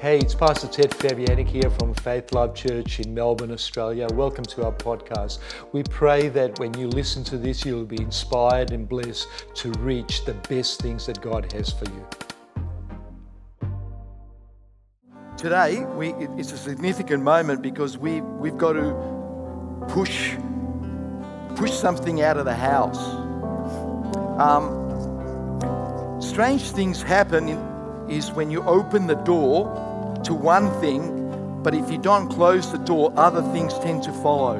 Hey, it's Pastor Ted Fabianic here from Faith Love Church in Melbourne, Australia. Welcome to our podcast. We pray that when you listen to this, you'll be inspired and blessed to reach the best things that God has for you. Today, we, it's a significant moment because we, we've got to push, push something out of the house. Um, strange things happen in, is when you open the door to one thing, but if you don't close the door, other things tend to follow.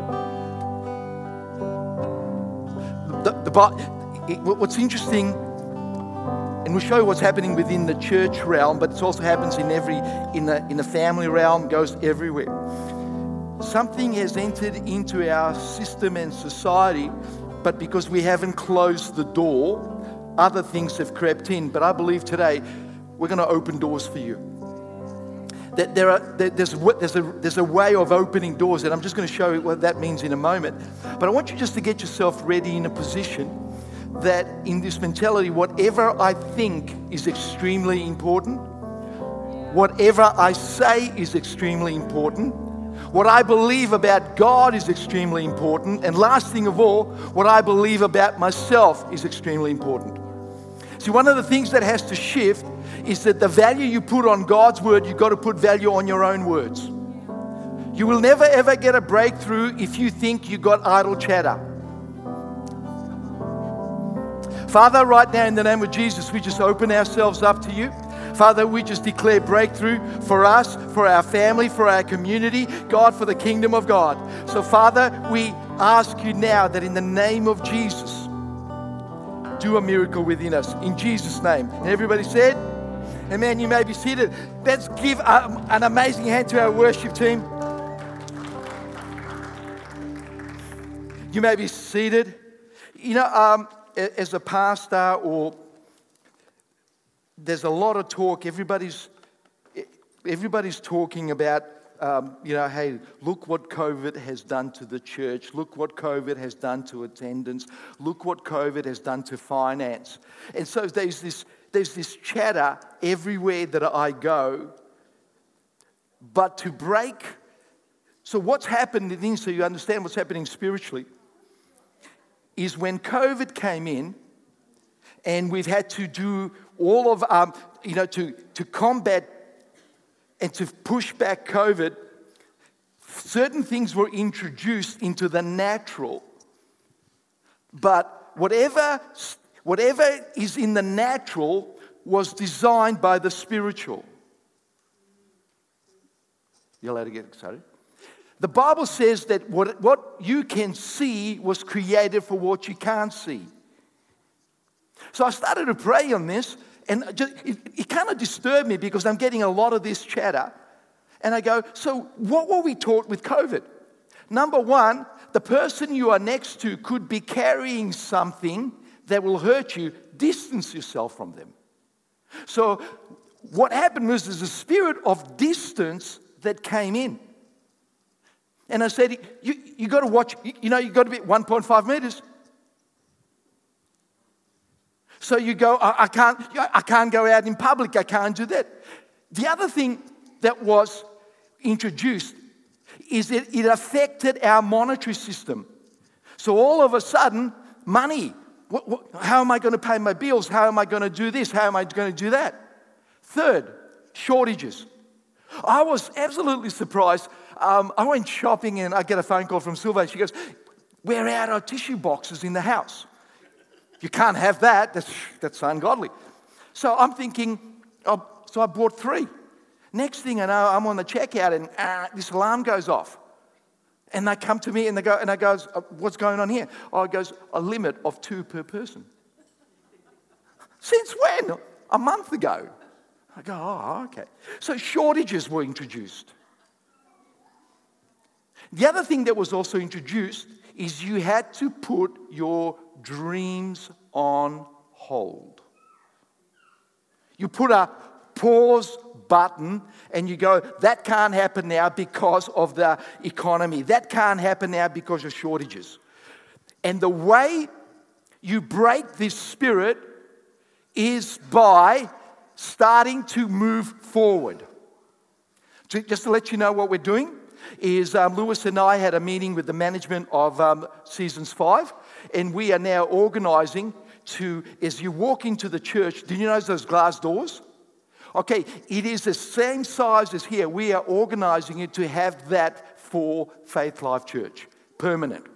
The, the, it, what's interesting, and we'll show you what's happening within the church realm, but it also happens in every in the in the family realm, goes everywhere. Something has entered into our system and society, but because we haven't closed the door, other things have crept in. But I believe today we're going to open doors for you that there are, there's, there's, a, there's a way of opening doors, and I'm just going to show you what that means in a moment. But I want you just to get yourself ready in a position that in this mentality, whatever I think is extremely important, whatever I say is extremely important, what I believe about God is extremely important, and last thing of all, what I believe about myself is extremely important. See, one of the things that has to shift is that the value you put on God's word, you've got to put value on your own words. You will never ever get a breakthrough if you think you got idle chatter. Father, right now in the name of Jesus, we just open ourselves up to you. Father, we just declare breakthrough for us, for our family, for our community, God, for the kingdom of God. So, Father, we ask you now that in the name of Jesus, do a miracle within us. In Jesus' name. And everybody said, Amen. You may be seated. Let's give a, an amazing hand to our worship team. You may be seated. You know, um, as a pastor, or there's a lot of talk. Everybody's everybody's talking about um, you know, hey, look what COVID has done to the church. Look what COVID has done to attendance. Look what COVID has done to finance. And so there's this, there's this chatter everywhere that I go. But to break, so what's happened in so you understand what's happening spiritually, is when COVID came in, and we've had to do all of, um, you know, to, to combat and to push back COVID, certain things were introduced into the natural. But whatever, whatever is in the natural was designed by the spiritual. You're allowed to get excited? The Bible says that what, what you can see was created for what you can't see. So I started to pray on this and just, it, it kind of disturbed me because I'm getting a lot of this chatter. And I go, so what were we taught with COVID? Number one, the person you are next to could be carrying something that will hurt you. Distance yourself from them. So, what happened was there's a spirit of distance that came in. And I said, You, you got to watch, you know, you got to be 1.5 meters. So you go, I, I, can't, I can't go out in public, I can't do that. The other thing that was introduced is that it affected our monetary system. So all of a sudden, money. What, what, how am I going to pay my bills? How am I going to do this? How am I going to do that? Third, shortages. I was absolutely surprised. Um, I went shopping and I get a phone call from Sylvia. She goes, We're out of tissue boxes in the house. You can't have that. That's, that's ungodly. So I'm thinking, oh, so I bought three. Next thing I know, I'm on the checkout and ah, this alarm goes off. And they come to me and they go, and I goes, uh, what's going on here? Oh, it goes, a limit of two per person. Since when? A month ago. I go, oh, okay. So shortages were introduced. The other thing that was also introduced is you had to put your dreams on hold. You put a pause button and you go, that can't happen now because of the economy. That can't happen now because of shortages. And the way you break this spirit is by starting to move forward. Just to let you know what we're doing is um, Lewis and I had a meeting with the management of um, Seasons 5, and we are now organizing to, as you walk into the church, do you notice those glass doors? Okay, it is the same size as here. We are organizing it to have that for Faith Life Church, permanent.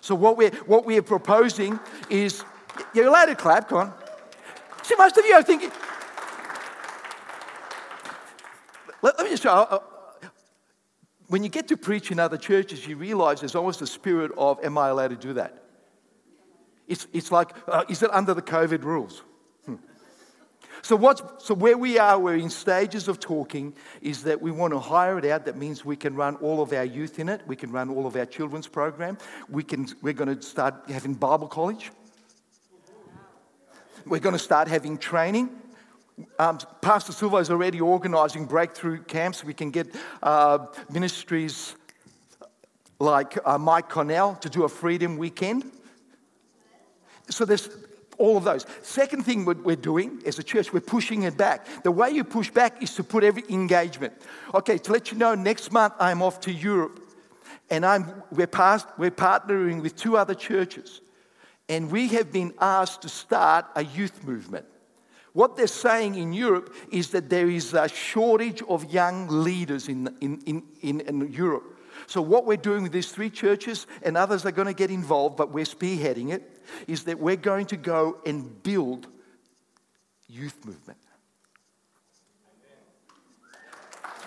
So, what we're, what we're proposing is, you're allowed to clap, come on. See, most of you are thinking, let, me just show when you get to preach in other churches, you realize there's always the spirit of, Am I allowed to do that? It's, it's like, uh, Is it under the COVID rules? Hmm. So, what's, so, where we are, we're in stages of talking, is that we want to hire it out. That means we can run all of our youth in it, we can run all of our children's program, we can, we're going to start having Bible college, we're going to start having training. Um, Pastor Silva is already organizing breakthrough camps. We can get uh, ministries like uh, Mike Cornell to do a freedom weekend. So there's all of those. Second thing we're doing as a church, we're pushing it back. The way you push back is to put every engagement. Okay, to let you know, next month I'm off to Europe, and I'm, we're, past, we're partnering with two other churches, and we have been asked to start a youth movement. What they're saying in Europe is that there is a shortage of young leaders in, in, in, in, in Europe. So, what we're doing with these three churches, and others are going to get involved, but we're spearheading it, is that we're going to go and build youth movement.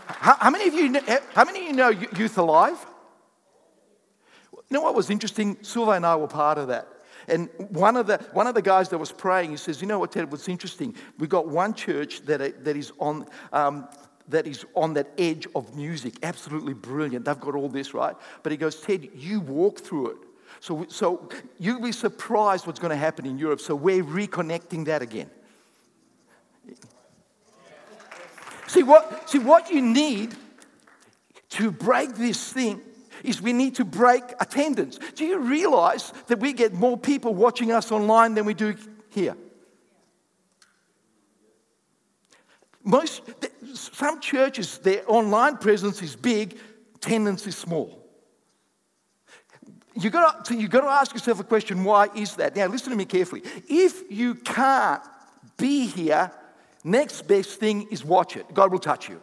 How, how, many of you how many of you know Youth Alive? You know what was interesting? Silva and I were part of that. And one of the, one of the guys that was praying, he says, You know what, Ted, what's interesting? We've got one church that, that, is on, um, that is on that edge of music, absolutely brilliant. They've got all this, right? But he goes, Ted, you walk through it. So, so you'll be surprised what's going to happen in Europe. So we're reconnecting that again. See what, see what you need to break this thing is we need to break attendance. Do you realize that we get more people watching us online than we do here? Most, some churches, their online presence is big, attendance is small. You've got, to, you've got to ask yourself a question why is that? Now, listen to me carefully. If you can't be here, next best thing is watch it. God will touch you.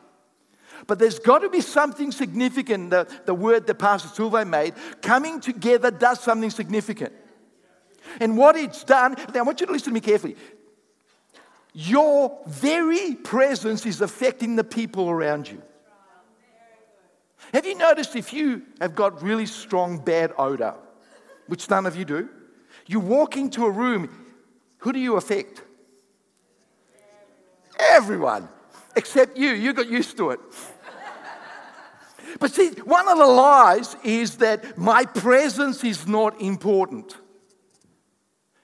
But there's got to be something significant. The, the word that Pastor Silva made, coming together does something significant. And what it's done, now I want you to listen to me carefully. Your very presence is affecting the people around you. Have you noticed if you have got really strong bad odor, which none of you do, you walk into a room, who do you affect? Everyone except you. You got used to it. But see, one of the lies is that my presence is not important.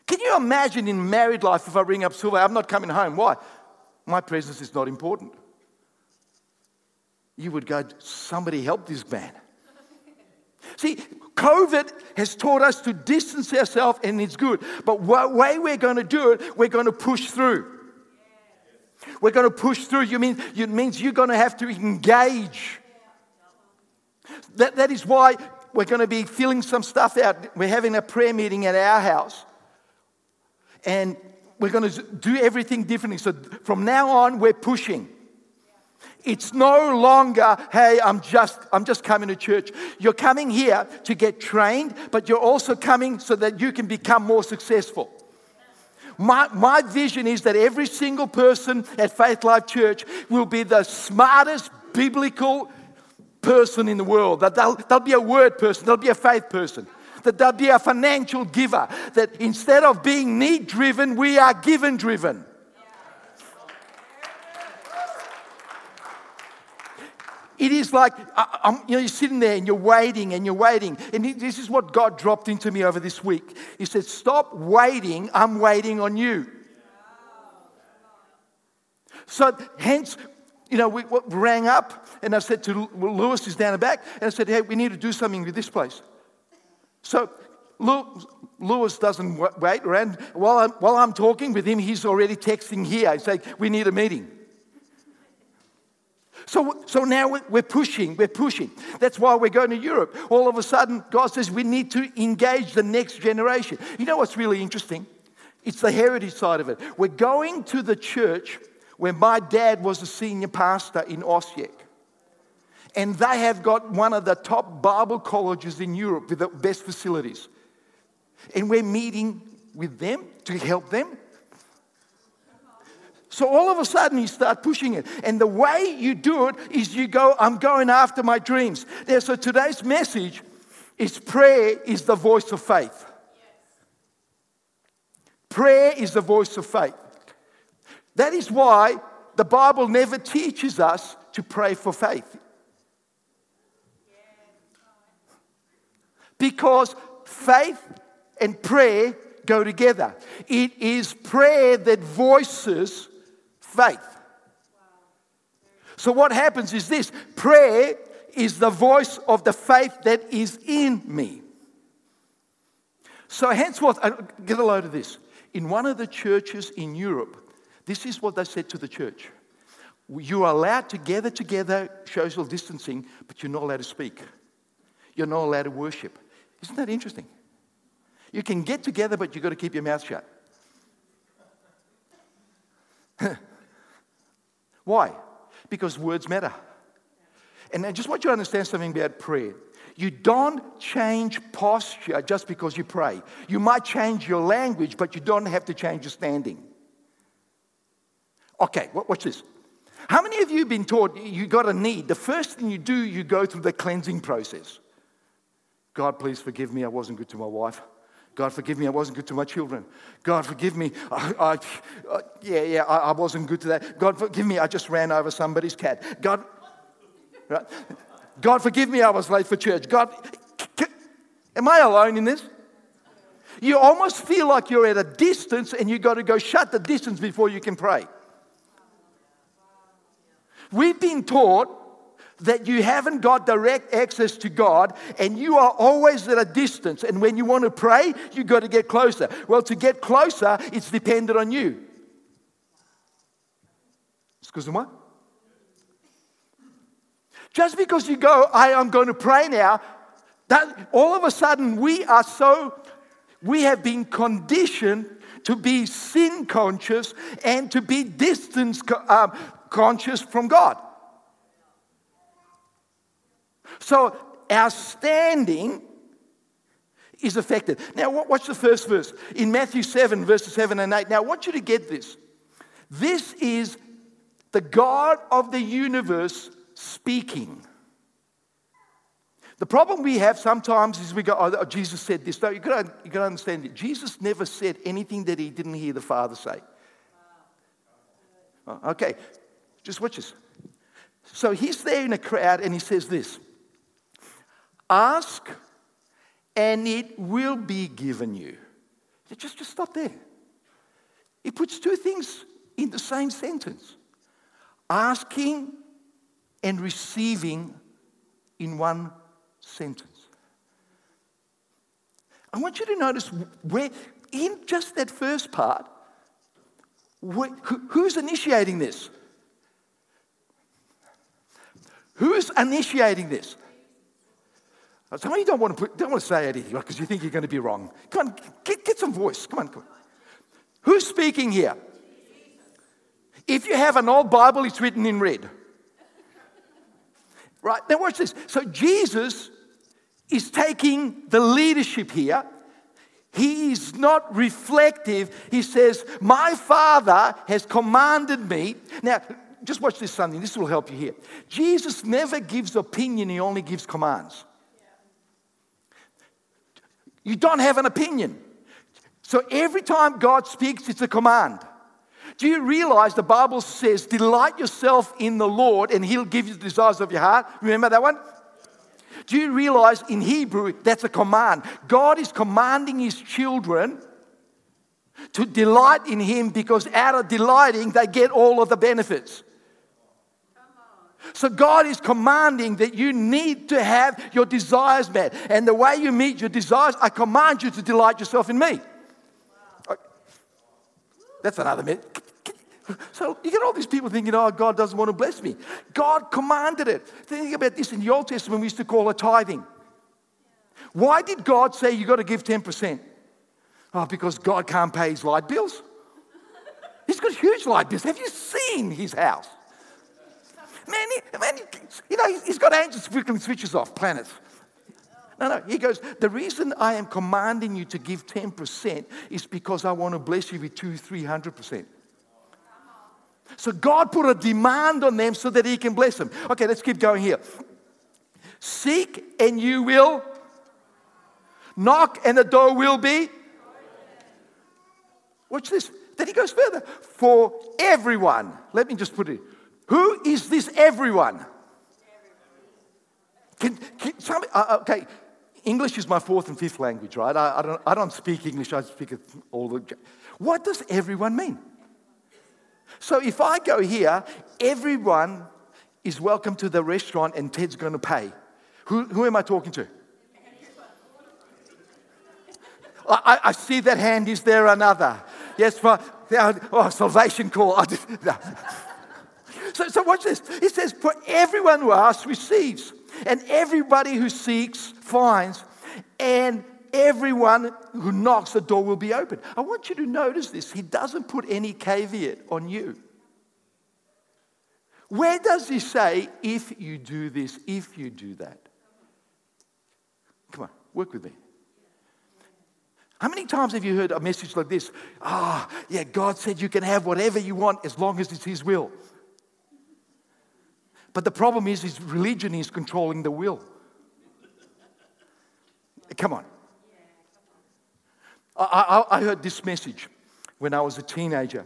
Can you imagine in married life if I ring up Silva, I'm not coming home? Why? My presence is not important. You would go, somebody help this man. See, COVID has taught us to distance ourselves, and it's good. But what way we're going to do it, we're going to push through. We're going to push through. You mean, it means you're going to have to engage. That, that is why we're going to be filling some stuff out. We're having a prayer meeting at our house. And we're going to do everything differently. So from now on, we're pushing. It's no longer, hey, I'm just, I'm just coming to church. You're coming here to get trained, but you're also coming so that you can become more successful. My, my vision is that every single person at Faith Life Church will be the smartest biblical person in the world. That they'll, they'll be a word person, they'll be a faith person, that they'll be a financial giver. That instead of being need driven, we are given driven. It is like, I'm, you know, you're sitting there and you're waiting and you're waiting. And this is what God dropped into me over this week. He said, Stop waiting, I'm waiting on you. So, hence, you know, we, we rang up and I said to Lewis, who's down the back, and I said, Hey, we need to do something with this place. So, Lewis doesn't wait around. While I'm, while I'm talking with him, he's already texting here. He's saying, We need a meeting. So, so now we're- pushing, we're pushing. That's why we're going to Europe. All of a sudden, God says we need to engage the next generation. You know what's really interesting? It's the heritage side of it. We're going to the church where my dad was a senior pastor in Osijek. And they have got one of the top Bible colleges in Europe with the best facilities. And we're meeting with them to help them. So all of a sudden you start pushing it. And the way you do it is you go, I'm going after my dreams. There, so today's message is prayer is the voice of faith. Prayer is the voice of faith. That is why the Bible never teaches us to pray for faith. Because faith and prayer go together. It is prayer that voices faith. So, what happens is this prayer is the voice of the faith that is in me. So, henceforth, uh, get a load of this. In one of the churches in Europe, this is what they said to the church You are allowed to gather together, social distancing, but you're not allowed to speak. You're not allowed to worship. Isn't that interesting? You can get together, but you've got to keep your mouth shut. Why? Because words matter. And I just want you to understand something about prayer. You don't change posture just because you pray. You might change your language, but you don't have to change your standing. Okay, watch this. How many of you have been taught you got a need? The first thing you do, you go through the cleansing process. God, please forgive me, I wasn't good to my wife. God, forgive me, I wasn't good to my children. God, forgive me, I, I, I yeah, yeah, I, I, wasn't good to that. God, forgive me, I just ran over somebody's cat. God, right? God, forgive me, I was late for church. God, am I alone in this? You almost feel like you're at a distance and you've got to go shut the distance before you can pray. We've been taught that you haven't got direct access to God and you are always at a distance. And when you want to pray, you've got to get closer. Well, to get closer, it's dependent on you. Excuse-moi? Just because you go, I am going to pray now, that all of a sudden we are so, we have been conditioned to be sin conscious and to be distance um, conscious from God. So our standing is affected. Now, watch the first verse? In Matthew 7, verses 7 and 8. Now, I want you to get this. This is the God of the universe speaking. The problem we have sometimes is we go, oh, oh Jesus said this. No, you've got, to, you've got to understand it. Jesus never said anything that he didn't hear the Father say. Oh, okay, just watch this. So he's there in a crowd and he says this Ask and it will be given you. Just, just stop there. He puts two things in the same sentence asking and receiving in one sentence. I want you to notice where, in just that first part, where, who's initiating this? Who's initiating this? Some of you don't want to, put, don't want to say anything because you think you're going to be wrong. Come on, get, get some voice. Come on, come on. Who's speaking here? If you have an old Bible, it's written in red. Right, now watch this. So Jesus is taking the leadership here. He is not reflective. He says, My Father has commanded me. Now, just watch this something. This will help you here. Jesus never gives opinion, he only gives commands. You don't have an opinion. So every time God speaks, it's a command. Do you realize the Bible says, delight yourself in the Lord and he'll give you the desires of your heart? Remember that one? Do you realize in Hebrew that's a command? God is commanding his children to delight in him because out of delighting, they get all of the benefits. So God is commanding that you need to have your desires met. And the way you meet your desires, I command you to delight yourself in me. Oh, that's another myth. So you get all these people thinking, oh, God doesn't want to bless me. God commanded it. Think about this in the Old Testament, we used to call it tithing. Why did God say you got to give 10%? Oh, because God can't pay his light bills. He's got huge light bills. Have you seen his house? Man, he, man you know, he's got angels flickering switches off, planets. No, no. He goes, The reason I am commanding you to give 10% is because I want to bless you with two, 300%. So God put a demand on them so that He can bless them. Okay, let's keep going here. Seek and you will. Knock and the door will be. Watch this. Then he goes further. For everyone. Let me just put it. Who is this everyone? Can, can somebody, uh, okay, English is my fourth and fifth language, right? I, I, don't, I don't speak English, I speak all the. What does everyone mean? So if I go here, everyone is welcome to the restaurant and Ted's going to pay. Who, who am I talking to? I, I, see that hand. Is there another? Yes, for oh, salvation call. so, so watch this. It says, For everyone who asks receives, and everybody who seeks finds, and everyone who knocks, the door will be open. I want you to notice this. He doesn't put any caveat on you. Where does he say, if you do this, if you do that? Come on, work with me. How many times have you heard a message like this? Ah, oh, yeah, God said you can have whatever you want as long as it's His will. But the problem is, his religion is controlling the will. Come on. I, I, I heard this message when I was a teenager.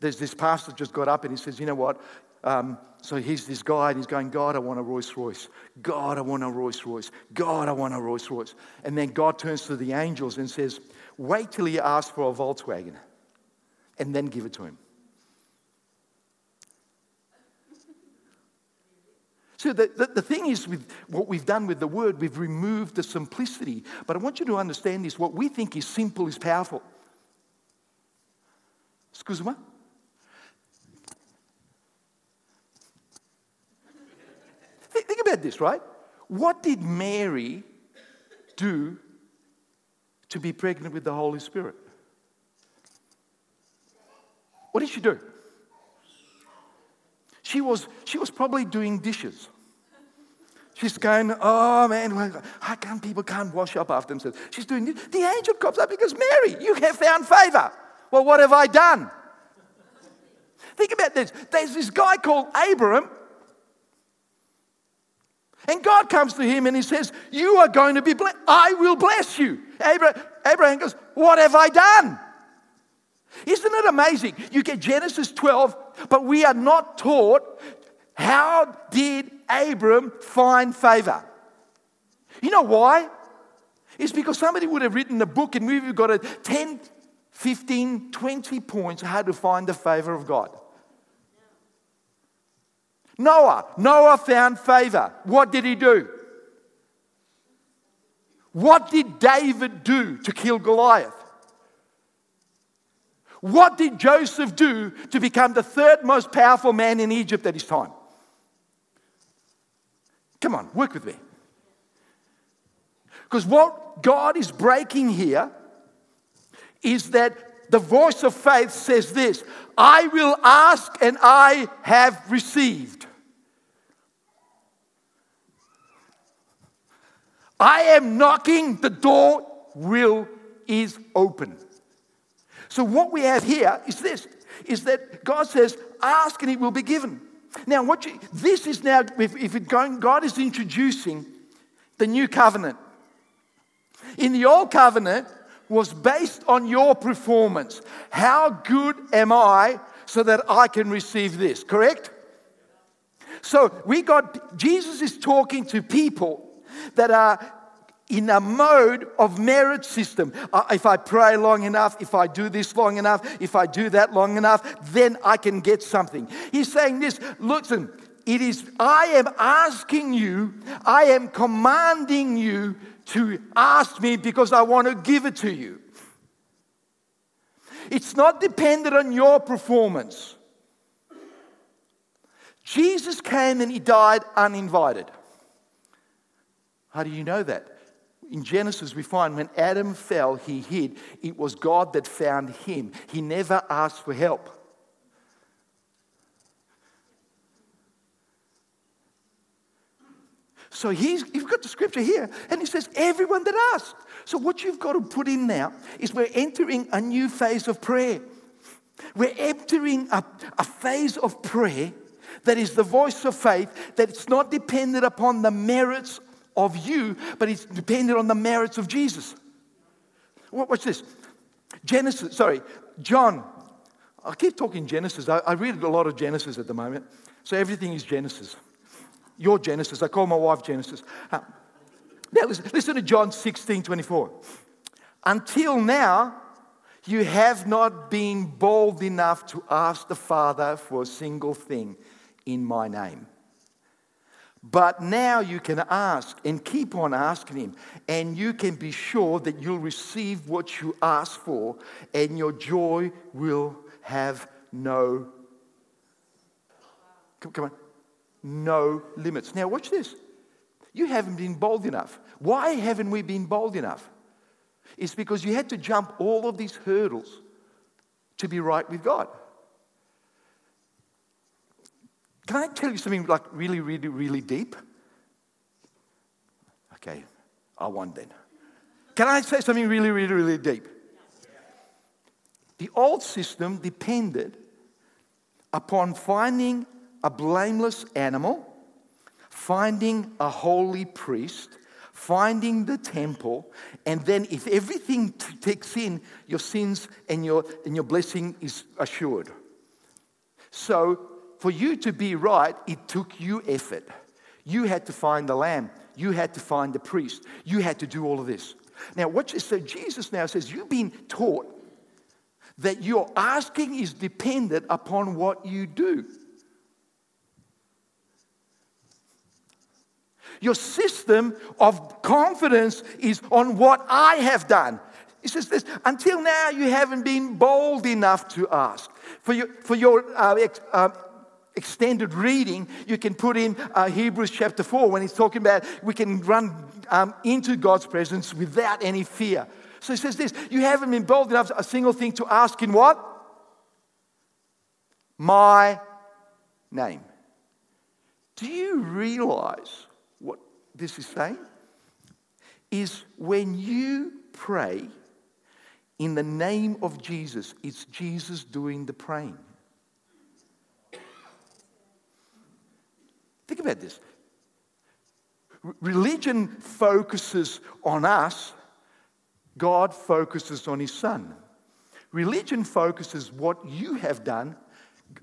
There's this pastor just got up and he says, You know what? Um, so he's this guy and he's going, God, I want a Rolls Royce. God, I want a Rolls Royce. God, I want a Rolls Royce. And then God turns to the angels and says, Wait till he asks for a Volkswagen and then give it to him. So, the, the, the, thing is, with what we've done with the word, we've removed the simplicity. But I want you to understand this what we think is simple is powerful. Excuse me? think, think about this, right? What did Mary do to be pregnant with the Holy Spirit? What did she do? She was, she was probably doing dishes. She's going, oh man, how come people can't wash up after themselves? She's doing this. The angel comes up because Mary, you have found favor. Well, what have I done? Think about this. There's this guy called Abram, and God comes to him and he says, You are going to be blessed. I will bless you. Abraham, Abraham goes, What have I done? Isn't it amazing? You get Genesis 12, but we are not taught how did Abram find favor? You know why? It's because somebody would have written a book and we've got a 10, 15, 20 points how to find the favor of God. Noah. Noah found favor. What did he do? What did David do to kill Goliath? What did Joseph do to become the third most powerful man in Egypt at his time? Come on, work with me. Because what God is breaking here is that the voice of faith says this I will ask and I have received. I am knocking, the door will is open. So what we have here is this is that God says, ask and it will be given. Now, what you, this is now, if, if going, God is introducing the new covenant. In the old covenant was based on your performance. How good am I so that I can receive this? Correct? So we got, Jesus is talking to people that are in a mode of merit system. Uh, if I pray long enough, if I do this long enough, if I do that long enough, then I can get something. He's saying this listen, it is, I am asking you, I am commanding you to ask me because I want to give it to you. It's not dependent on your performance. Jesus came and he died uninvited. How do you know that? In Genesis, we find when Adam fell, he hid. It was God that found him. He never asked for help. So he's, you've got the scripture here, and he says, Everyone that asked. So, what you've got to put in now is we're entering a new phase of prayer. We're entering a, a phase of prayer that is the voice of faith, that it's not dependent upon the merits of you, but it's dependent on the merits of Jesus. What's this? Genesis, sorry, John. I keep talking Genesis. I, I read a lot of Genesis at the moment. So everything is Genesis. Your Genesis. I call my wife Genesis. Uh, now, listen, listen to John 16 24. Until now, you have not been bold enough to ask the Father for a single thing in my name. But now you can ask and keep on asking Him, and you can be sure that you'll receive what you ask for, and your joy will have no. Come on. No limits. Now, watch this. You haven't been bold enough. Why haven't we been bold enough? It's because you had to jump all of these hurdles to be right with God. Can I tell you something like really, really, really deep? Okay, I won't then. Can I say something really, really, really deep? The old system depended upon finding a blameless animal finding a holy priest, finding the temple, and then if everything takes in, your sins and your, and your blessing is assured. So, for you to be right, it took you effort. You had to find the lamb, you had to find the priest, you had to do all of this. Now, what so Jesus now says, You've been taught that your asking is dependent upon what you do. Your system of confidence is on what I have done. He says this until now, you haven't been bold enough to ask. For your, for your uh, ex, uh, extended reading, you can put in uh, Hebrews chapter 4 when he's talking about we can run um, into God's presence without any fear. So he says this you haven't been bold enough, a single thing to ask in what? My name. Do you realize what this is saying is when you pray in the name of Jesus, it's Jesus doing the praying. Think about this. Religion focuses on us, God focuses on His Son. Religion focuses what you have done,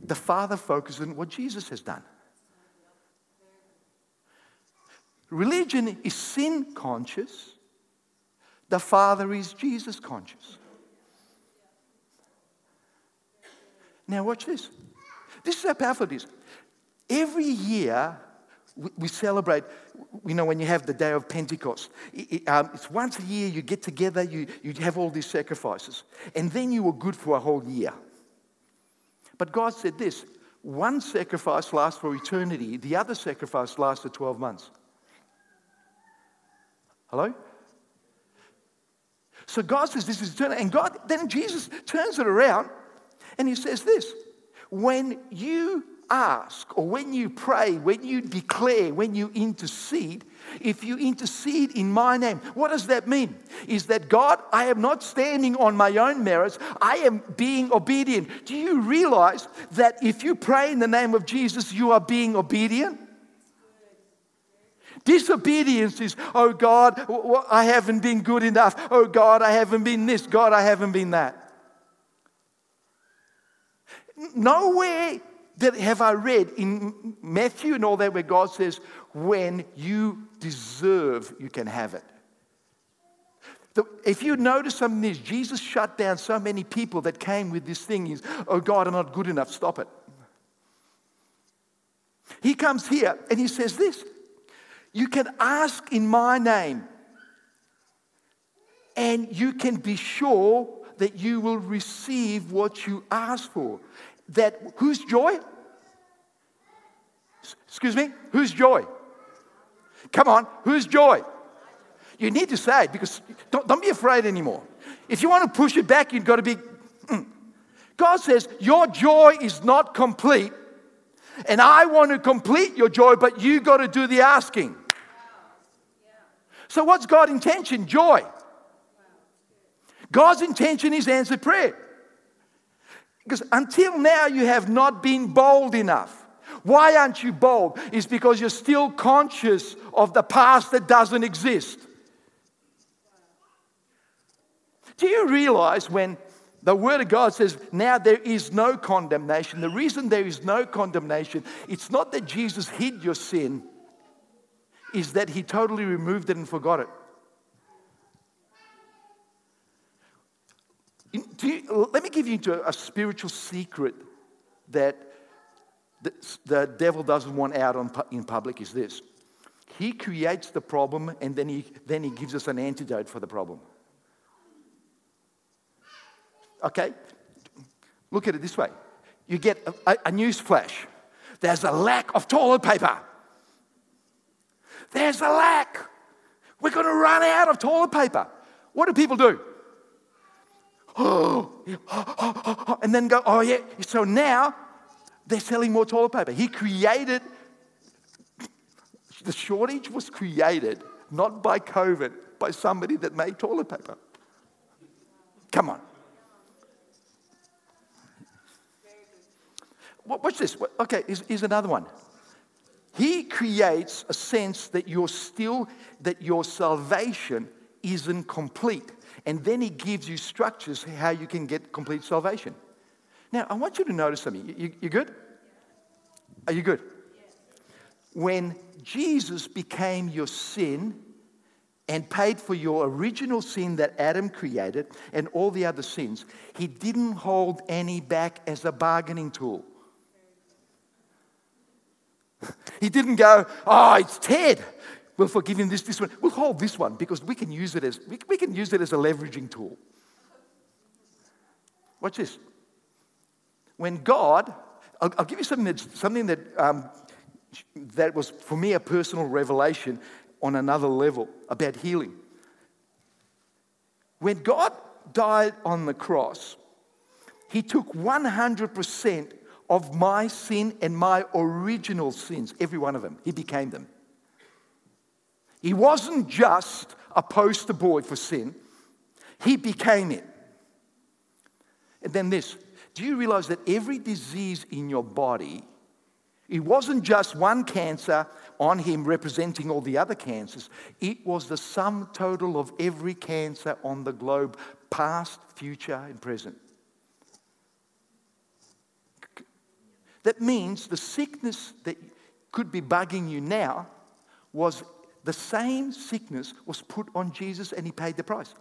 the Father focuses on what Jesus has done. Religion is sin conscious, the Father is Jesus conscious. Now, watch this. This is how powerful it is. Every year, we celebrate, you know, when you have the day of Pentecost. Um, it's once a year you get together, you, you have all these sacrifices, and then you were good for a whole year. But God said this one sacrifice lasts for eternity, the other sacrifice lasts for 12 months. Hello? So God says this is eternal. And God, then Jesus turns it around and he says this when you ask or when you pray, when you declare, when you intercede, if you intercede in my name, what does that mean? Is that God, I am not standing on my own merits, I am being obedient. Do you realize that if you pray in the name of Jesus, you are being obedient? Disobedience is, oh God, I haven't been good enough. Oh God, I haven't been this. God, I haven't been that. Nowhere that have I read in Matthew and all that where God says, when you deserve, you can have it. if you notice something is Jesus shut down so many people that came with this thing is, oh God, I'm not good enough, stop it. He comes here and he says this you can ask in my name, and you can be sure that you will receive what you ask for. That whose joy? Excuse me? Whose joy? Come on, whose joy? You need to say it because don't, don't be afraid anymore. If you want to push it back, you've got to be. Mm. God says, Your joy is not complete, and I want to complete your joy, but you got to do the asking. So, what's God's intention? Joy. God's intention is answered prayer. Because until now, you have not been bold enough. Why aren't you bold? Is because you're still conscious of the past that doesn't exist. Do you realize when the Word of God says, now there is no condemnation? The reason there is no condemnation, it's not that Jesus hid your sin, is that He totally removed it and forgot it. You, let me give you a spiritual secret that the, the devil doesn't want out on, in public is this. He creates the problem and then he, then he gives us an antidote for the problem. Okay? Look at it this way you get a, a, a news flash. There's a lack of toilet paper. There's a lack. We're going to run out of toilet paper. What do people do? And then go, oh, yeah. So now they're selling more toilet paper. He created, the shortage was created not by COVID, by somebody that made toilet paper. Come on. Watch this. Okay, here's another one. He creates a sense that you're still, that your salvation isn't complete. And then he gives you structures how you can get complete salvation. Now, I want you to notice something. You, you good? Are you good? When Jesus became your sin and paid for your original sin that Adam created and all the other sins, he didn't hold any back as a bargaining tool. He didn't go, oh, it's Ted. We'll forgive him this, this one. We'll hold this one because we can use it as, we, we can use it as a leveraging tool. Watch this. When God, I'll, I'll give you something, that's, something that, um, that was for me a personal revelation on another level about healing. When God died on the cross, He took 100% of my sin and my original sins, every one of them. He became them. He wasn't just a poster boy for sin, he became it. And then this do you realize that every disease in your body, it wasn't just one cancer on him representing all the other cancers, it was the sum total of every cancer on the globe, past, future, and present. That means the sickness that could be bugging you now was the same sickness was put on Jesus and he paid the price.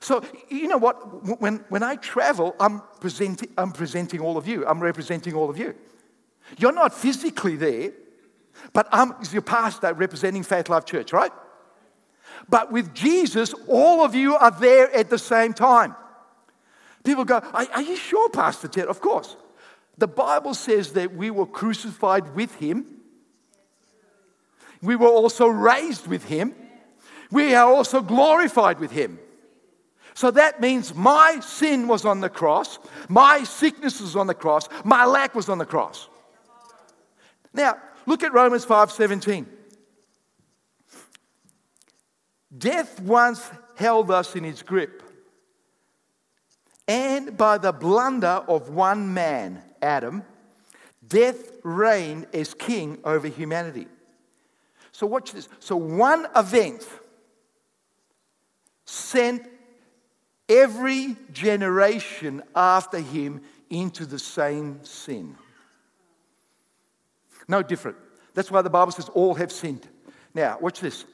So, you know what? When, when I travel, I'm presenting, I'm presenting all of you, I'm representing all of you. You're not physically there, but I'm your pastor representing Faith Life Church, right? But with Jesus, all of you are there at the same time. People go, Are, are you sure, Pastor Ted? Of course. The Bible says that we were crucified with him, we were also raised with him, we are also glorified with him. So that means my sin was on the cross, my sickness was on the cross, my lack was on the cross. Now, look at Romans 5:17. Death once held us in its grip. And by the blunder of one man, Adam, death reigned as king over humanity. So, watch this. So, one event sent every generation after him into the same sin. No different. That's why the Bible says all have sinned. Now, watch this.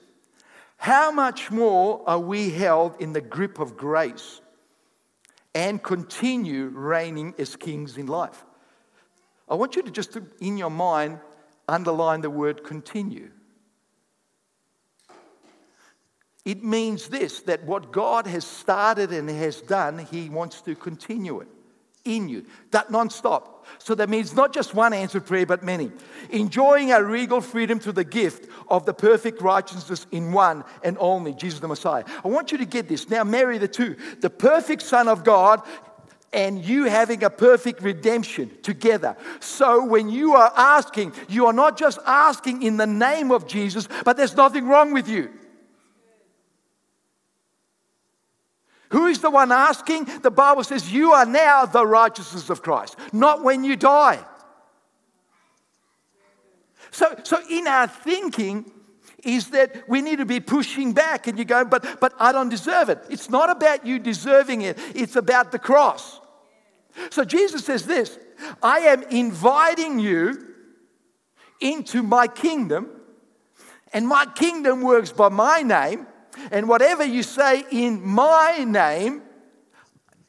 How much more are we held in the grip of grace? and continue reigning as kings in life. I want you to just, in your mind, underline the word continue. It means this that what God has started and has done, He wants to continue it in you. That non-stop. So that means not just one answered prayer, but many. Enjoying our regal freedom through the gift of the perfect righteousness in one and only, Jesus the Messiah. I want you to get this. Now marry the two. The perfect Son of God and you having a perfect redemption together. So when you are asking, you are not just asking in the name of Jesus, but there's nothing wrong with you. Who is the one asking? The Bible says, You are now the righteousness of Christ, not when you die. So, so in our thinking, is that we need to be pushing back and you go, but, but I don't deserve it. It's not about you deserving it, it's about the cross. So Jesus says this I am inviting you into my kingdom, and my kingdom works by my name, and whatever you say in my name,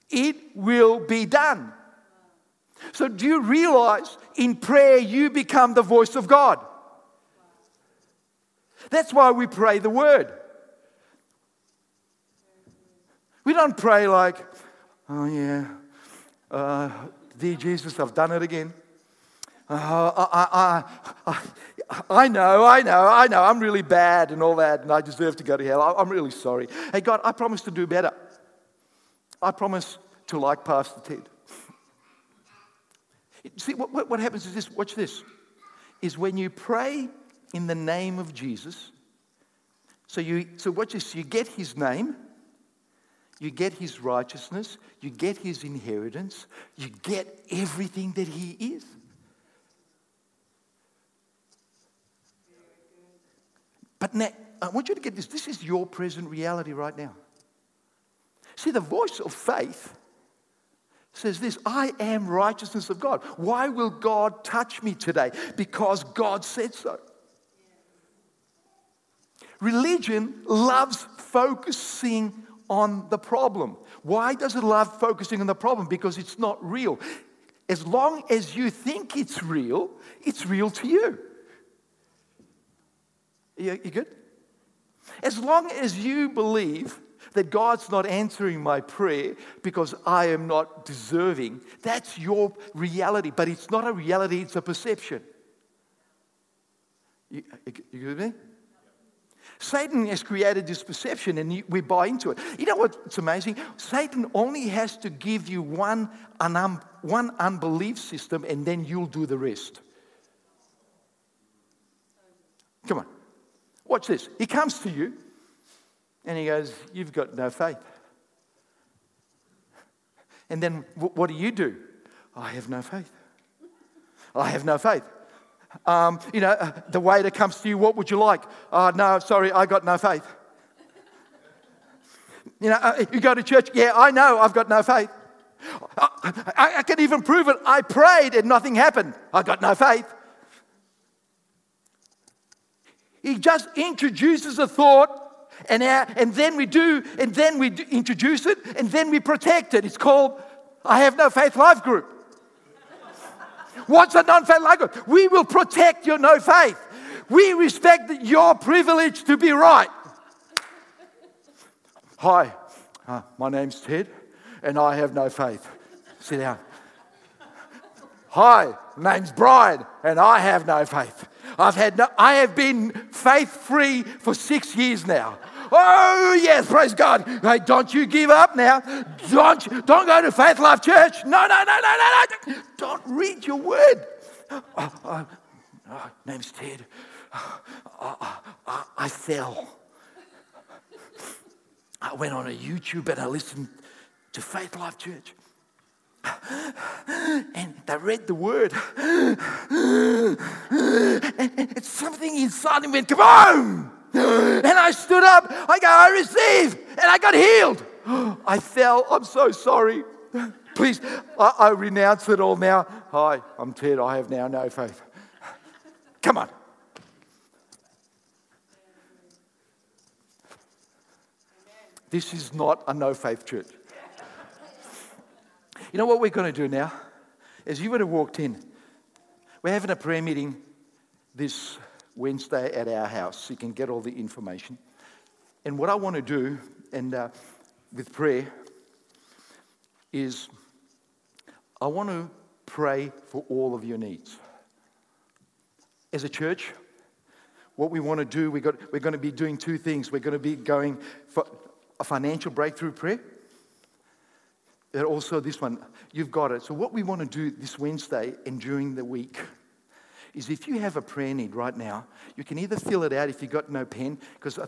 it will be done. So, do you realize in prayer you become the voice of God? That's why we pray the word. We don't pray like, oh yeah, uh, dear Jesus, I've done it again. Uh, I, I, I, I, know, I know, I know, I'm really bad and all that, and I deserve to go to hell. I'm really sorry. Hey, God, I promise to do better. I promise to like Pastor Ted. See, what, what happens is this watch this is when you pray in the name of Jesus. So you so watch this, you get his name, you get his righteousness, you get his inheritance, you get everything that he is. But now, I want you to get this. This is your present reality right now. See, the voice of faith says this I am righteousness of God. Why will God touch me today? Because God said so. Religion loves focusing on the problem. Why does it love focusing on the problem? Because it's not real. As long as you think it's real, it's real to you. You, you good? As long as you believe that God's not answering my prayer because I am not deserving, that's your reality. But it's not a reality, it's a perception. You, you with me? Satan has created this perception and we buy into it. You know what's amazing? Satan only has to give you one, un- one unbelief system and then you'll do the rest. Come on. Watch this. He comes to you and he goes, You've got no faith. And then what do you do? I have no faith. I have no faith. Um, you know, uh, the waiter comes to you, what would you like? Oh, no, sorry, I got no faith. You know, uh, you go to church, yeah, I know, I've got no faith. I, I, I can even prove it. I prayed and nothing happened. I got no faith. He just introduces a thought, and, our, and then we do, and then we introduce it, and then we protect it. It's called I Have No Faith Life Group. What's a non faith life group? We will protect your no faith. We respect your privilege to be right. Hi, uh, my name's Ted, and I have no faith. Sit down. Hi, my name's Brian, and I have no faith. I've had no, I have been faith free for six years now. Oh, yes, praise God. Hey, don't you give up now. Don't, don't go to Faith Life Church. No, no, no, no, no, no. Don't read your word. Oh, oh, oh name's Ted. I, I, I fell. I went on a YouTube and I listened to Faith Life Church. And they read the word. And something inside me went, come on! And I stood up. I go, I receive. And I got healed. I fell. I'm so sorry. Please, I, I renounce it all now. Hi, I'm Ted. I have now no faith. Come on. This is not a no faith church. You know what we're going to do now? As you would have walked in, we're having a prayer meeting this Wednesday at our house. You can get all the information. And what I want to do, and uh, with prayer, is I want to pray for all of your needs. As a church, what we want to do, we got, we're going to be doing two things. We're going to be going for a financial breakthrough prayer. Also, this one, you've got it. So, what we want to do this Wednesday and during the week is if you have a prayer need right now, you can either fill it out if you've got no pen, because,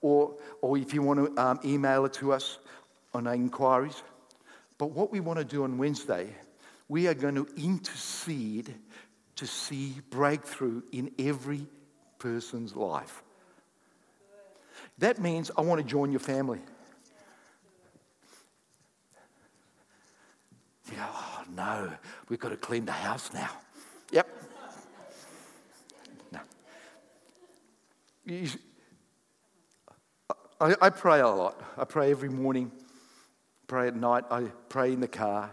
or, or if you want to um, email it to us on our inquiries. But what we want to do on Wednesday, we are going to intercede to see breakthrough in every person's life. That means I want to join your family. You go, oh no, we've got to clean the house now. Yep. No. I, I pray a lot. I pray every morning, pray at night, I pray in the car.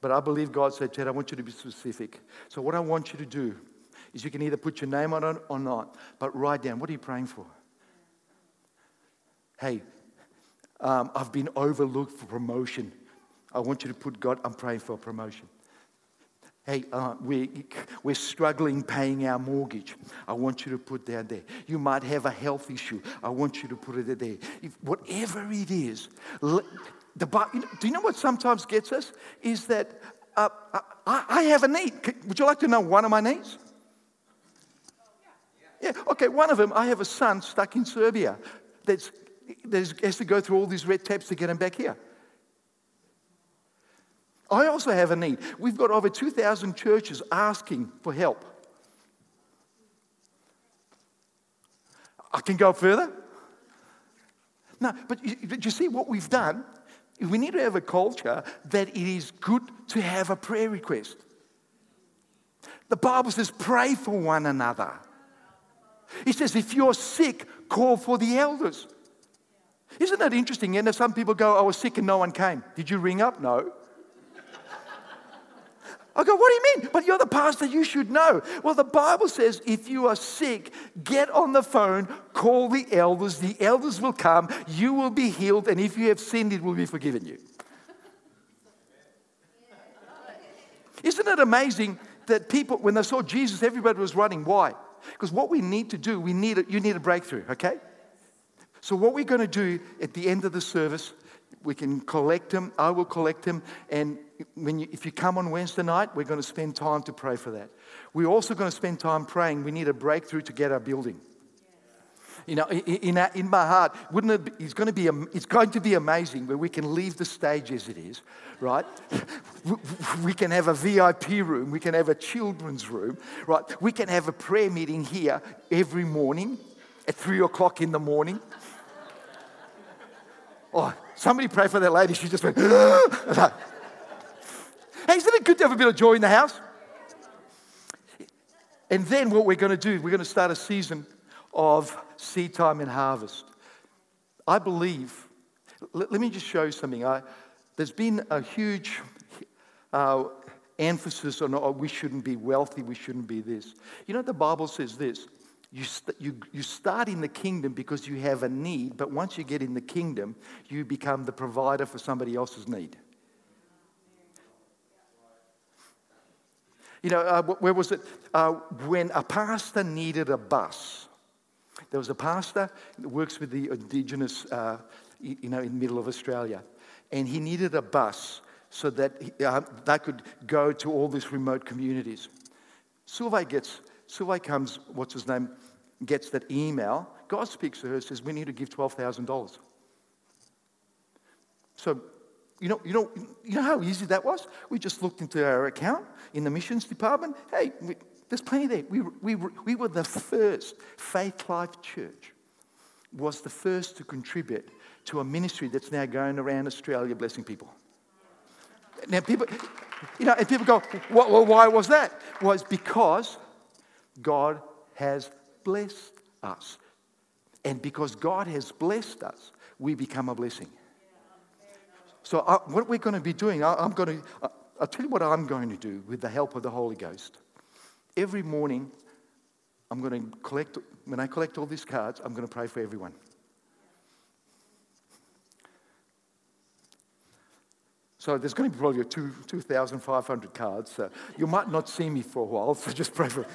But I believe God said, Ted, I want you to be specific. So, what I want you to do is you can either put your name on it or not, but write down what are you praying for? Hey, um, I've been overlooked for promotion. I want you to put God, I'm praying for a promotion. Hey, uh, we, we're struggling paying our mortgage. I want you to put that there. You might have a health issue. I want you to put it there. If, whatever it is, the, do you know what sometimes gets us? Is that uh, I, I have a need. Would you like to know one of my needs? Yeah, okay, one of them, I have a son stuck in Serbia that's, that has to go through all these red tapes to get him back here. I also have a need. We've got over 2,000 churches asking for help. I can go further. No, but you, but you see what we've done? We need to have a culture that it is good to have a prayer request. The Bible says, pray for one another. It says, if you're sick, call for the elders. Isn't that interesting? And if some people go, I was sick and no one came. Did you ring up? No. I go, what do you mean? But you're the pastor, you should know. Well, the Bible says if you are sick, get on the phone, call the elders, the elders will come, you will be healed, and if you have sinned, it will be forgiven you. Isn't it amazing that people, when they saw Jesus, everybody was running? Why? Because what we need to do, we need a, you need a breakthrough, okay? So, what we're going to do at the end of the service, we can collect them. I will collect them. And when you, if you come on Wednesday night, we're going to spend time to pray for that. We're also going to spend time praying. We need a breakthrough to get our building. You know, in, in, in my heart, wouldn't it? Be, it's going to be. It's going to be amazing where we can leave the stage as it is, right? We can have a VIP room. We can have a children's room, right? We can have a prayer meeting here every morning at three o'clock in the morning. Oh, somebody pray for that lady. She just went. hey, isn't it good to have a bit of joy in the house? And then what we're going to do, we're going to start a season of seed time and harvest. I believe, let, let me just show you something. I, there's been a huge uh, emphasis on oh, we shouldn't be wealthy, we shouldn't be this. You know, the Bible says this you, st- you, you start in the kingdom because you have a need, but once you get in the kingdom, you become the provider for somebody else's need. You know, uh, where was it? Uh, when a pastor needed a bus, there was a pastor that works with the indigenous, uh, you know, in the middle of Australia, and he needed a bus so that he, uh, they could go to all these remote communities. Sylvie gets Sylvie comes, what's his name, gets that email. God speaks to her, says, We need to give $12,000. So, you know, you, know, you know how easy that was? We just looked into our account in the missions department. Hey, we, there's plenty there. We, we, we were the first, Faith Life Church was the first to contribute to a ministry that's now going around Australia blessing people. Now, people, you know, and people go, well, why was that? Was because God has blessed us. And because God has blessed us, we become a blessing. So, uh, what we're going to be doing, I, am going to, uh, I'll tell you what I'm going to do with the help of the Holy Ghost. Every morning, I'm going to collect, when I collect all these cards, I'm going to pray for everyone. So there's going to be probably two, 2,500 cards. So you might not see me for a while, so just pray for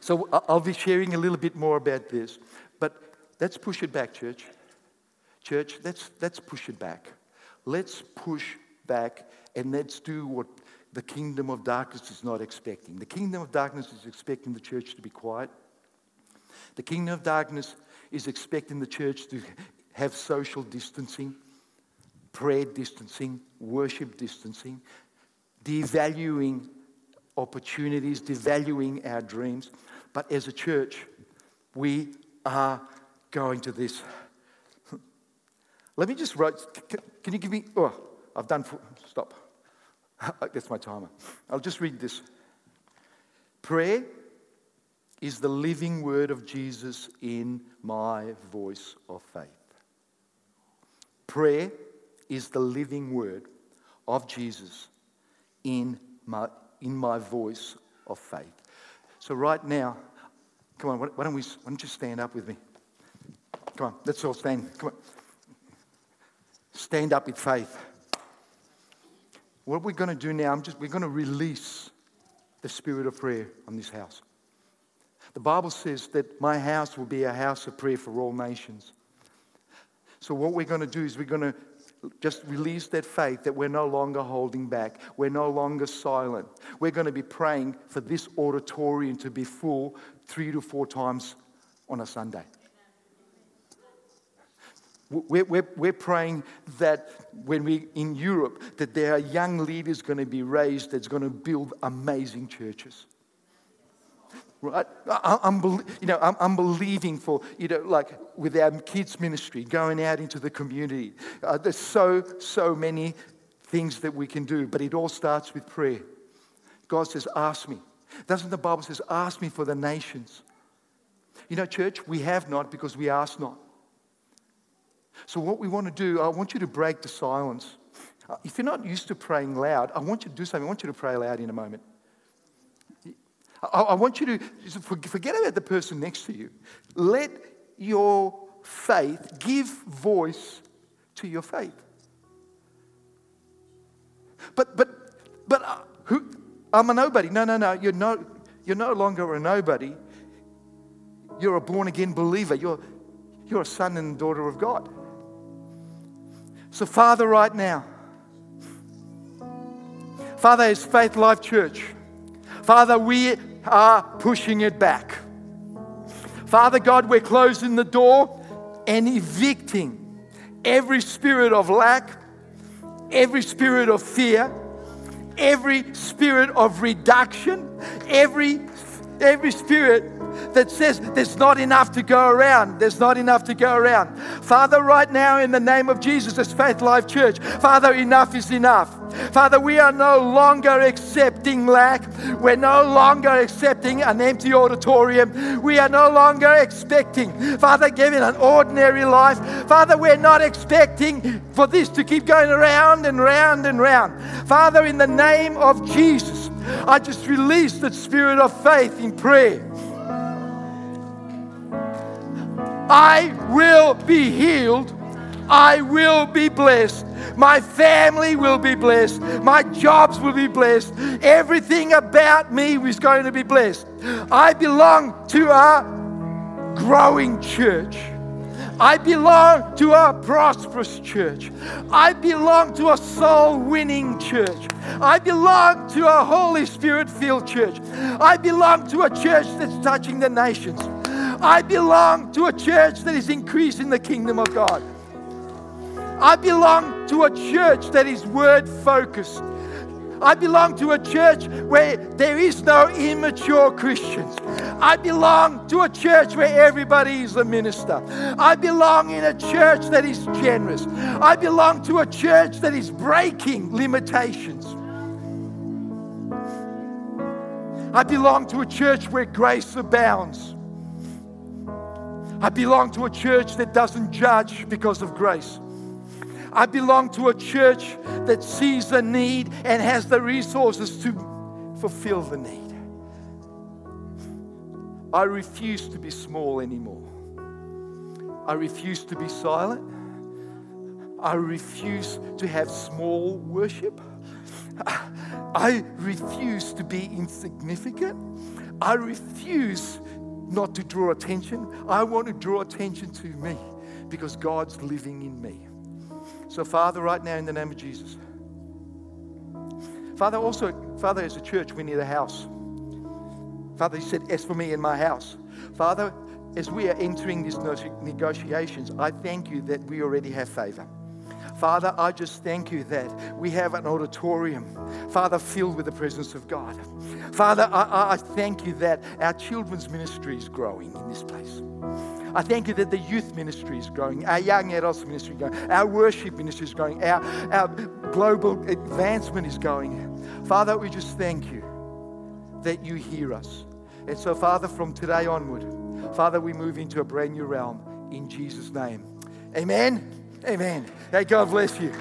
So uh, I'll be sharing a little bit more about this. But let's push it back, church. Church, let's, let's push it back. Let's push back and let's do what the kingdom of darkness is not expecting. The kingdom of darkness is expecting the church to be quiet. The kingdom of darkness is expecting the church to have social distancing, prayer distancing, worship distancing, devaluing opportunities, devaluing our dreams. But as a church, we are going to this. Let me just write. Can you give me? Oh, I've done. Stop. That's my timer. I'll just read this. Prayer is the living word of Jesus in my voice of faith. Prayer is the living word of Jesus in my, in my voice of faith. So, right now, come on, why don't, we, why don't you stand up with me? Come on, let's all stand. Come on. Stand up with faith. What we're going to do now, I'm just, we're going to release the spirit of prayer on this house. The Bible says that my house will be a house of prayer for all nations. So, what we're going to do is we're going to just release that faith that we're no longer holding back. We're no longer silent. We're going to be praying for this auditorium to be full three to four times on a Sunday. We're, we're, we're praying that when we in Europe, that there are young leaders going to be raised that's going to build amazing churches. Right? I'm, you know, I'm, I'm believing for, you know, like with our kids' ministry, going out into the community. Uh, there's so, so many things that we can do, but it all starts with prayer. God says, Ask me. Doesn't the Bible says, Ask me for the nations? You know, church, we have not because we ask not. So, what we want to do, I want you to break the silence. Uh, if you're not used to praying loud, I want you to do something. I want you to pray loud in a moment. I, I want you to forget about the person next to you. Let your faith give voice to your faith. But, but, but uh, who? I'm a nobody. No, no, no. You're no, you're no longer a nobody. You're a born again believer. You're, you're a son and daughter of God. So, Father, right now, Father, as Faith Life Church, Father, we are pushing it back. Father God, we're closing the door and evicting every spirit of lack, every spirit of fear, every spirit of reduction, every, every spirit that says there's not enough to go around. There's not enough to go around. Father, right now, in the name of Jesus, as Faith Life Church, Father, enough is enough. Father, we are no longer accepting lack. We're no longer accepting an empty auditorium. We are no longer expecting, Father, giving an ordinary life. Father, we're not expecting for this to keep going around and round and round. Father, in the name of Jesus, I just release the spirit of faith in prayer. I will be healed. I will be blessed. My family will be blessed. My jobs will be blessed. Everything about me is going to be blessed. I belong to a growing church. I belong to a prosperous church. I belong to a soul winning church. I belong to a Holy Spirit filled church. I belong to a church that's touching the nations. I belong to a church that is increasing the kingdom of God. I belong to a church that is word focused. I belong to a church where there is no immature Christians. I belong to a church where everybody is a minister. I belong in a church that is generous. I belong to a church that is breaking limitations. I belong to a church where grace abounds. I belong to a church that doesn't judge because of grace. I belong to a church that sees the need and has the resources to fulfill the need. I refuse to be small anymore. I refuse to be silent. I refuse to have small worship. I refuse to be insignificant. I refuse not to draw attention. I want to draw attention to me because God's living in me. So, Father, right now, in the name of Jesus. Father, also, Father, as a church, we need a house. Father, He said, As for me and my house. Father, as we are entering these negotiations, I thank you that we already have favor. Father, I just thank you that we have an auditorium, Father, filled with the presence of God. Father, I, I thank you that our children's ministry is growing in this place. I thank you that the youth ministry is growing, our young adults ministry is growing, our worship ministry is growing, our, our global advancement is going. Father, we just thank you that you hear us. And so, Father, from today onward, Father, we move into a brand new realm in Jesus' name. Amen. Amen. Hey, God bless you.